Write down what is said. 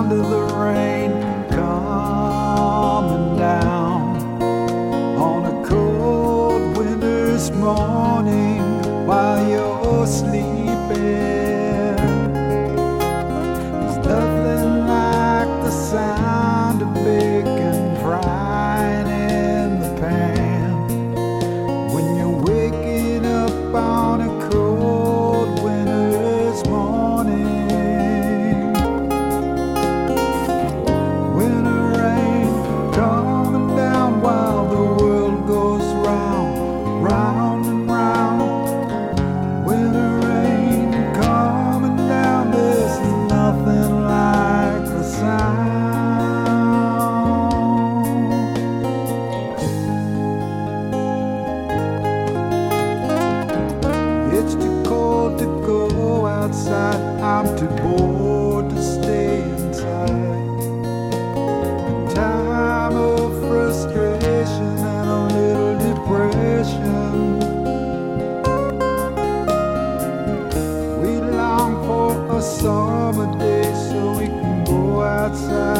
sound of the rain coming down on a cold winter's morning while you're sleeping. summer day so we can go outside.